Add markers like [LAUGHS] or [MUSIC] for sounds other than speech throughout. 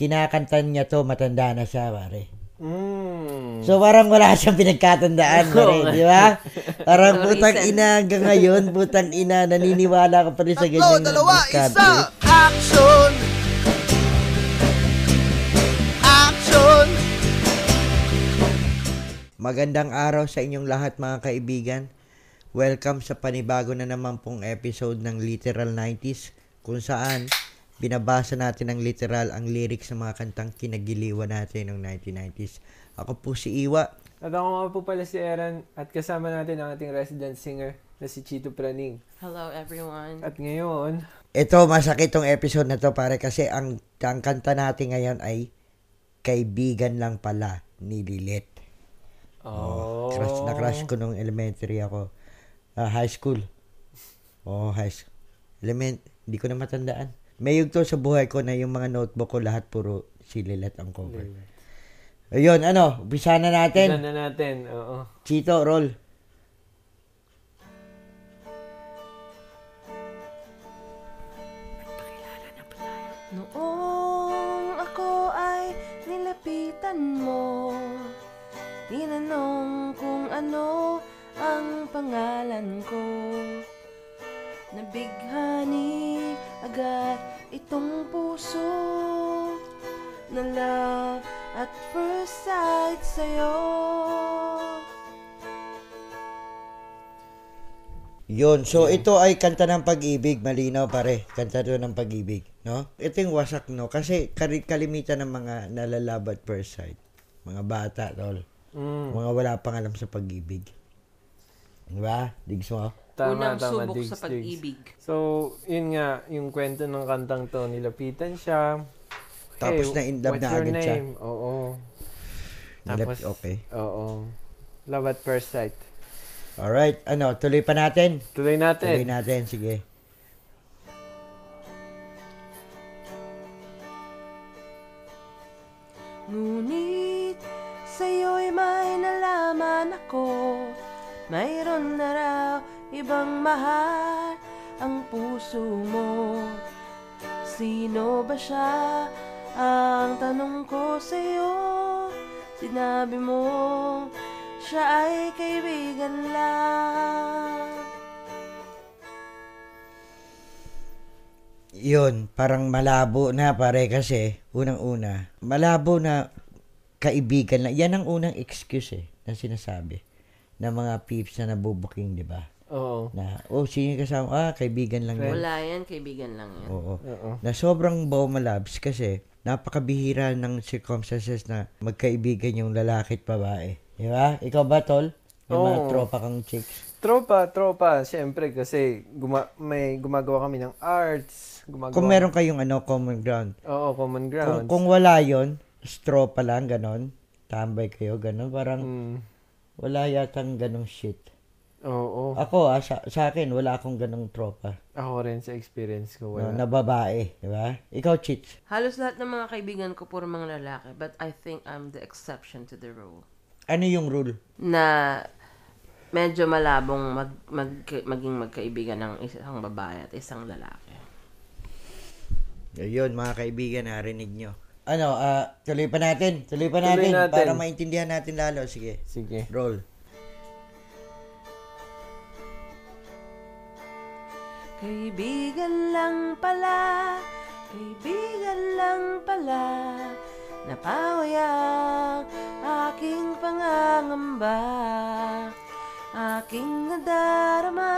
kinakantan niya to, matanda na siya, pare. Mm. So parang wala siyang pinagkatandaan, [LAUGHS] pare, di ba? [LAUGHS] Parang putang ina hanggang ngayon, putang ina, naniniwala ka pa rin sa ganyan. dalawa, diskarte. isa! Action! Action! Magandang araw sa inyong lahat mga kaibigan. Welcome sa panibago na naman pong episode ng Literal 90s kung saan binabasa natin ng literal ang lyrics ng mga kantang kinagiliwan natin noong 1990s. Ako po si Iwa. At ako nga po pala si Eran at kasama natin ang ating resident singer na si Chito Praning. Hello everyone. At ngayon, Ito, masakit tong episode na to pare kasi ang, ang kanta natin ngayon ay Kaibigan lang pala ni Lilit. oh, Crush na crush ko nung elementary ako. Ah, high school. Oh, high school. Element, hindi ko na matandaan. May yugto sa buhay ko na yung mga notebook ko lahat puro si Lilet ang cover. Ayun, ano, umpisa na natin. Tignan na natin. Oo. Chito, roll. Noong ako ay nilapitan mo, tinanong kung ano ang pangalan ko. Nabighani agad itong puso na love at first sight sa'yo. Yun. So, ito ay kanta ng pag-ibig. Malinaw, pare. Kanta to ng pag-ibig. No? Ito yung wasak, no? Kasi kalimitan ng mga nalalab at first sight. Mga bata, tol. Mm, Mga wala pang alam sa pag-ibig. Di ba? Digs mo? Tama, Unang tama. subok digs, sa digs. pag-ibig. So, yun nga, yung kwento ng kantang to, nilapitan siya. Tapos Hey, na in love what's na your agad siya. name? Oo. Nilap- Tapos, okay. oo. Love at first sight. Alright. Ano, tuloy pa natin. Tuloy Tuloy natin. natin. Sige. Ngunit sa'yo'y may nalaman ako Mayroon na raw ibang mahal ang puso mo Sino ba siya? Ang tanong ko sa'yo Sinabi mo siya ay kaibigan lang Yun, parang malabo na pare kasi, unang-una, malabo na kaibigan lang. Yan ang unang excuse eh, na sinasabi ng mga peeps na nabubuking, di ba? Oo. Na, oh, sino yung kasama? Ah, kaibigan lang yan. Wala yan, kaibigan lang yan Oo. Oo. Na sobrang bawmalabs kasi napakabihira ng circumstances na magkaibigan yung lalaki at babae. Di ba? Ikaw ba, Tol? May mga Oo. tropa kang chicks. Tropa, tropa. Siyempre, kasi guma- may gumagawa kami ng arts. Gumagawa Kung meron kayong ano, common ground. Oo, common Kung, grounds. kung wala yon tropa lang, ganon. Tambay kayo, ganon. Parang Mm, wala yatang ganong shit. Oo. Ako, ah, sa, sa akin, wala akong ganong tropa. Ako rin sa experience ko, No, wala. na babae, di ba? Ikaw, cheats. Halos lahat ng mga kaibigan ko puro mga lalaki But I think I'm the exception to the rule Ano yung rule? na medyo malabong mag, mag, maging magkaibigan ng isang babae at isang lalaki. Ayun, mga kaibigan, narinig nyo. Ano, ah, tuloy pa natin. Tuloy pa Tuloy natin, natin. para maintindihan natin lalo. Sige, Sige. roll. Kaibigan lang pala, kaibigan lang pala, napaway ang aking pangangamba. Aking nadarama,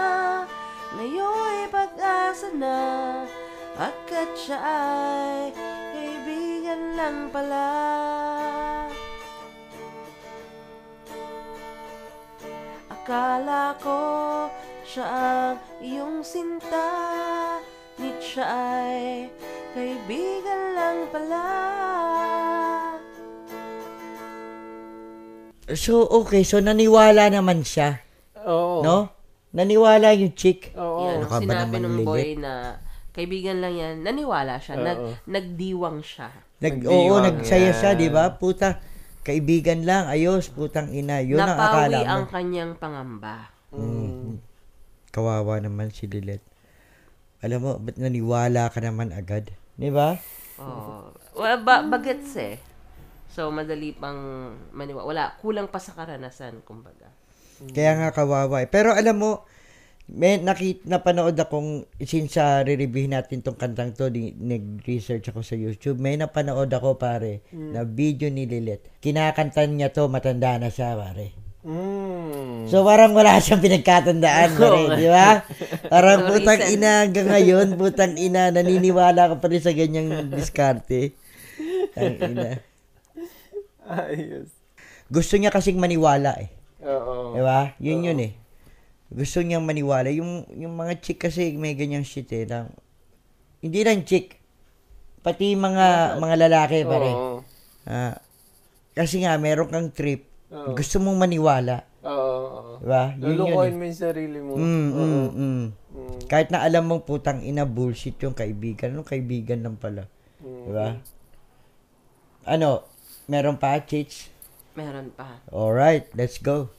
ngayon'y pag-asa na, pagkat siya ay kaibigan lang pala. Akala ko siya ang iyong sinta Nit siya ay kaibigan lang pala So, okay. So, naniwala naman siya. Oo. No? Naniwala yung chick. Oo. Yan, Baka ba sinabi naman ng boy na kaibigan lang yan, naniwala siya, nag, nagdiwang siya. Nag, Nagdiwang oo, nagsaya yan. siya, di ba? Puta, kaibigan lang, ayos, putang ina. Yun ang akala Napawi mo. ang kanyang pangamba. Mm. Kawawa naman si Lilet. Alam mo, ba't naniwala ka naman agad? Di ba? Oh. Well, ba- bagets eh. So, madali pang maniwa. Wala, kulang pa sa karanasan, kumbaga. Kaya nga kawawa eh. Pero alam mo, may nakit napanood akong since sa re-reviewin natin tong kantang to, di, nag-research ako sa YouTube. May napanood ako pare na video ni Lilith. Kinakantan niya to, matanda na siya pare. Mm. So parang wala siyang pinagkatandaan [LAUGHS] pare, di ba? Parang [LAUGHS] putang ina hanggang ngayon, putang ina, naniniwala ka pa rin sa ganyang diskarte. Ang ina. Ayos. Gusto niya kasing maniwala eh. Oo. Di ba? Yun yun eh. Gusto niyang maniwala. Yung, yung mga chick kasi may ganyang shit eh. Lang, hindi lang chick. Pati mga mga lalaki pare. Oo. Ah, kasi nga, meron kang trip. Oo. Gusto mong maniwala. Oo. oo. Di ba? Yun yun Lulukoyin eh. mo yung sarili mo. Mm, mm, mm. Mm. Kahit na alam mong putang ina bullshit yung kaibigan. Anong kaibigan lang pala? Mm. Di ba? Ano? Meron pa, Chich? Meron pa. Alright, let's go.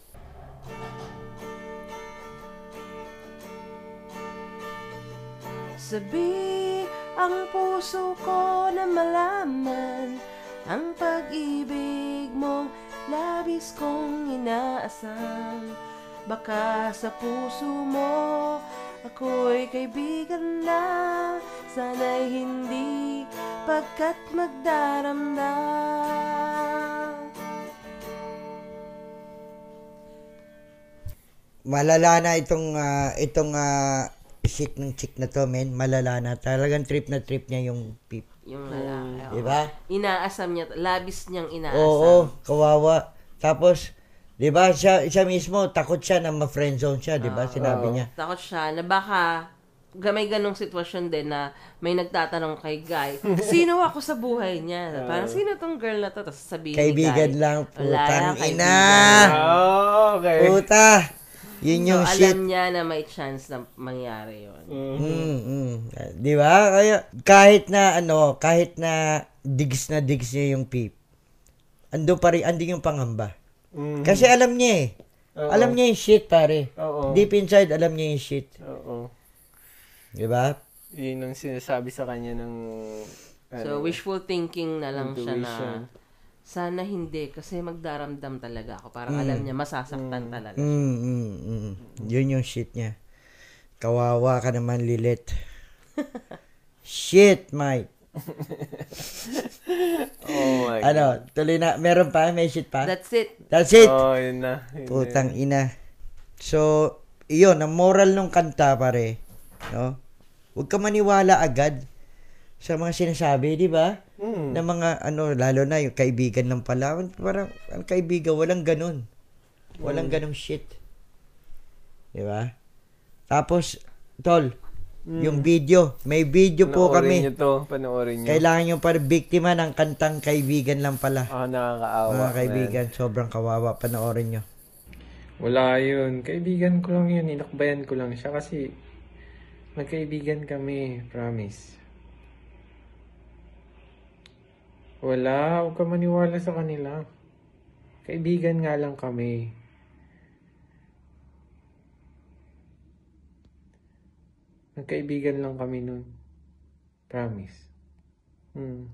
Sabi ang puso ko na malaman Ang pag-ibig mong labis kong inaasam Baka sa puso mo ako'y kaibigan lang Sana'y hindi pagkat magdaramdam. Malala na itong ah, itong ah, shit ng chick na to, men. Malala na. Talagang trip na trip niya yung pip. Yung lalaki. oo. Di ba? Inaasam niya, labis niyang inaasam. Oo, kawawa. Tapos, di ba, siya, siya mismo, takot siya na ma-friendzone siya, di ba? Sinabi niya. Takot siya na baka may ganong sitwasyon din na may nagtatanong kay Guy, [LAUGHS] sino ako sa buhay niya? Parang sino tong girl na to? Tapos sabihin Kaibigan ni Guy, lang, "Wala putang ina. kaibigan." Ah, okay. Puta! Yun So, yung alam shit. niya na may chance na mangyari yun. Mm, mm. Di ba? Kaya, kahit na, ano, kahit na digs na digs niya yung pip, ando pa rin, andin yung pangamba. Mm. Kasi alam niya eh. Oo. Alam niya yung shit, pare. Oo. Deep inside, alam niya yung shit. Oo. Di ba? Yun ang sinasabi sa kanya ng... So, wishful thinking na lang siya na. Sana hindi kasi magdaramdam talaga ako. Parang alam niya masasaktan talaga. Mm, mm, mm. Yun yung shit niya. Kawawa ka naman, Lilith. shit, Mike. [LAUGHS] Oh my Ano, tuloy na. Meron pa? May shit pa? That's it. That's it. Oh, yun na. Yun Putang ina. So, iyon, ang moral ng kanta pare, no? Huwag ka maniwala agad sa mga sinasabi, di ba? Mm. Na mga, ano, lalo na yung kaibigan lang pala. Parang, ang kaibigan, walang ganun. Walang ganung shit. Di ba? Tapos, tol, yung video, may video po Panoorin kami. nyo to. Panoorin nyo. Kailangan yung para biktima ng kantang kaibigan lang pala. Ah, nakakaawa. Mga man. kaibigan, sobrang kawawa. Panoorin nyo. Wala yun. Kaibigan ko lang yun. Inakbayan ko lang siya kasi magkaibigan kami. Promise. Wala. Huwag ka maniwala sa kanila. Kaibigan nga lang kami. Nagkaibigan lang kami nun. Promise. Hmm.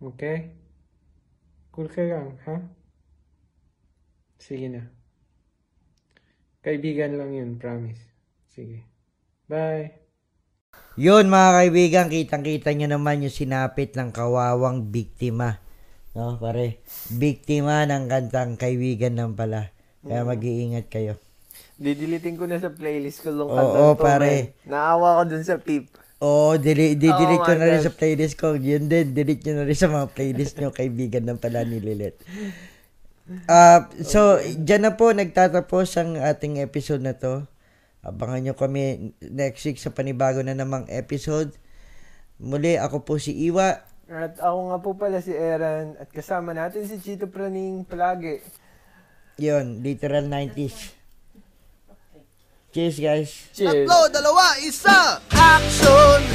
Okay? Cool ka lang, ha? Sige na. Kaibigan lang yun, promise. Sige. Bye. Yun mga kaibigan, kitang-kita nyo naman yung sinapit ng kawawang biktima. No, pare. Biktima ng kantang kaibigan lang pala. Kaya mag-iingat kayo. Didilitin ko na sa playlist ko long Oo, pare. Naawa ko dun sa pip. Oo, dili, di, delete Oh ko na rin God. sa playlist ko. Yun din, delete nyo na rin sa mga playlist nyo, kaibigan ng pala ni Lilith. Ah, so, dyan na po nagtatapos ang ating episode na to. Abangan nyo kami next week sa panibago na namang episode. Muli, ako po si Iwa. At ako nga po pala si Aaron at kasama natin si Chito Praning palagi. Yun, literal 90s. Cheers, guys. Cheers! Tatlo, dalawa, isa! Action!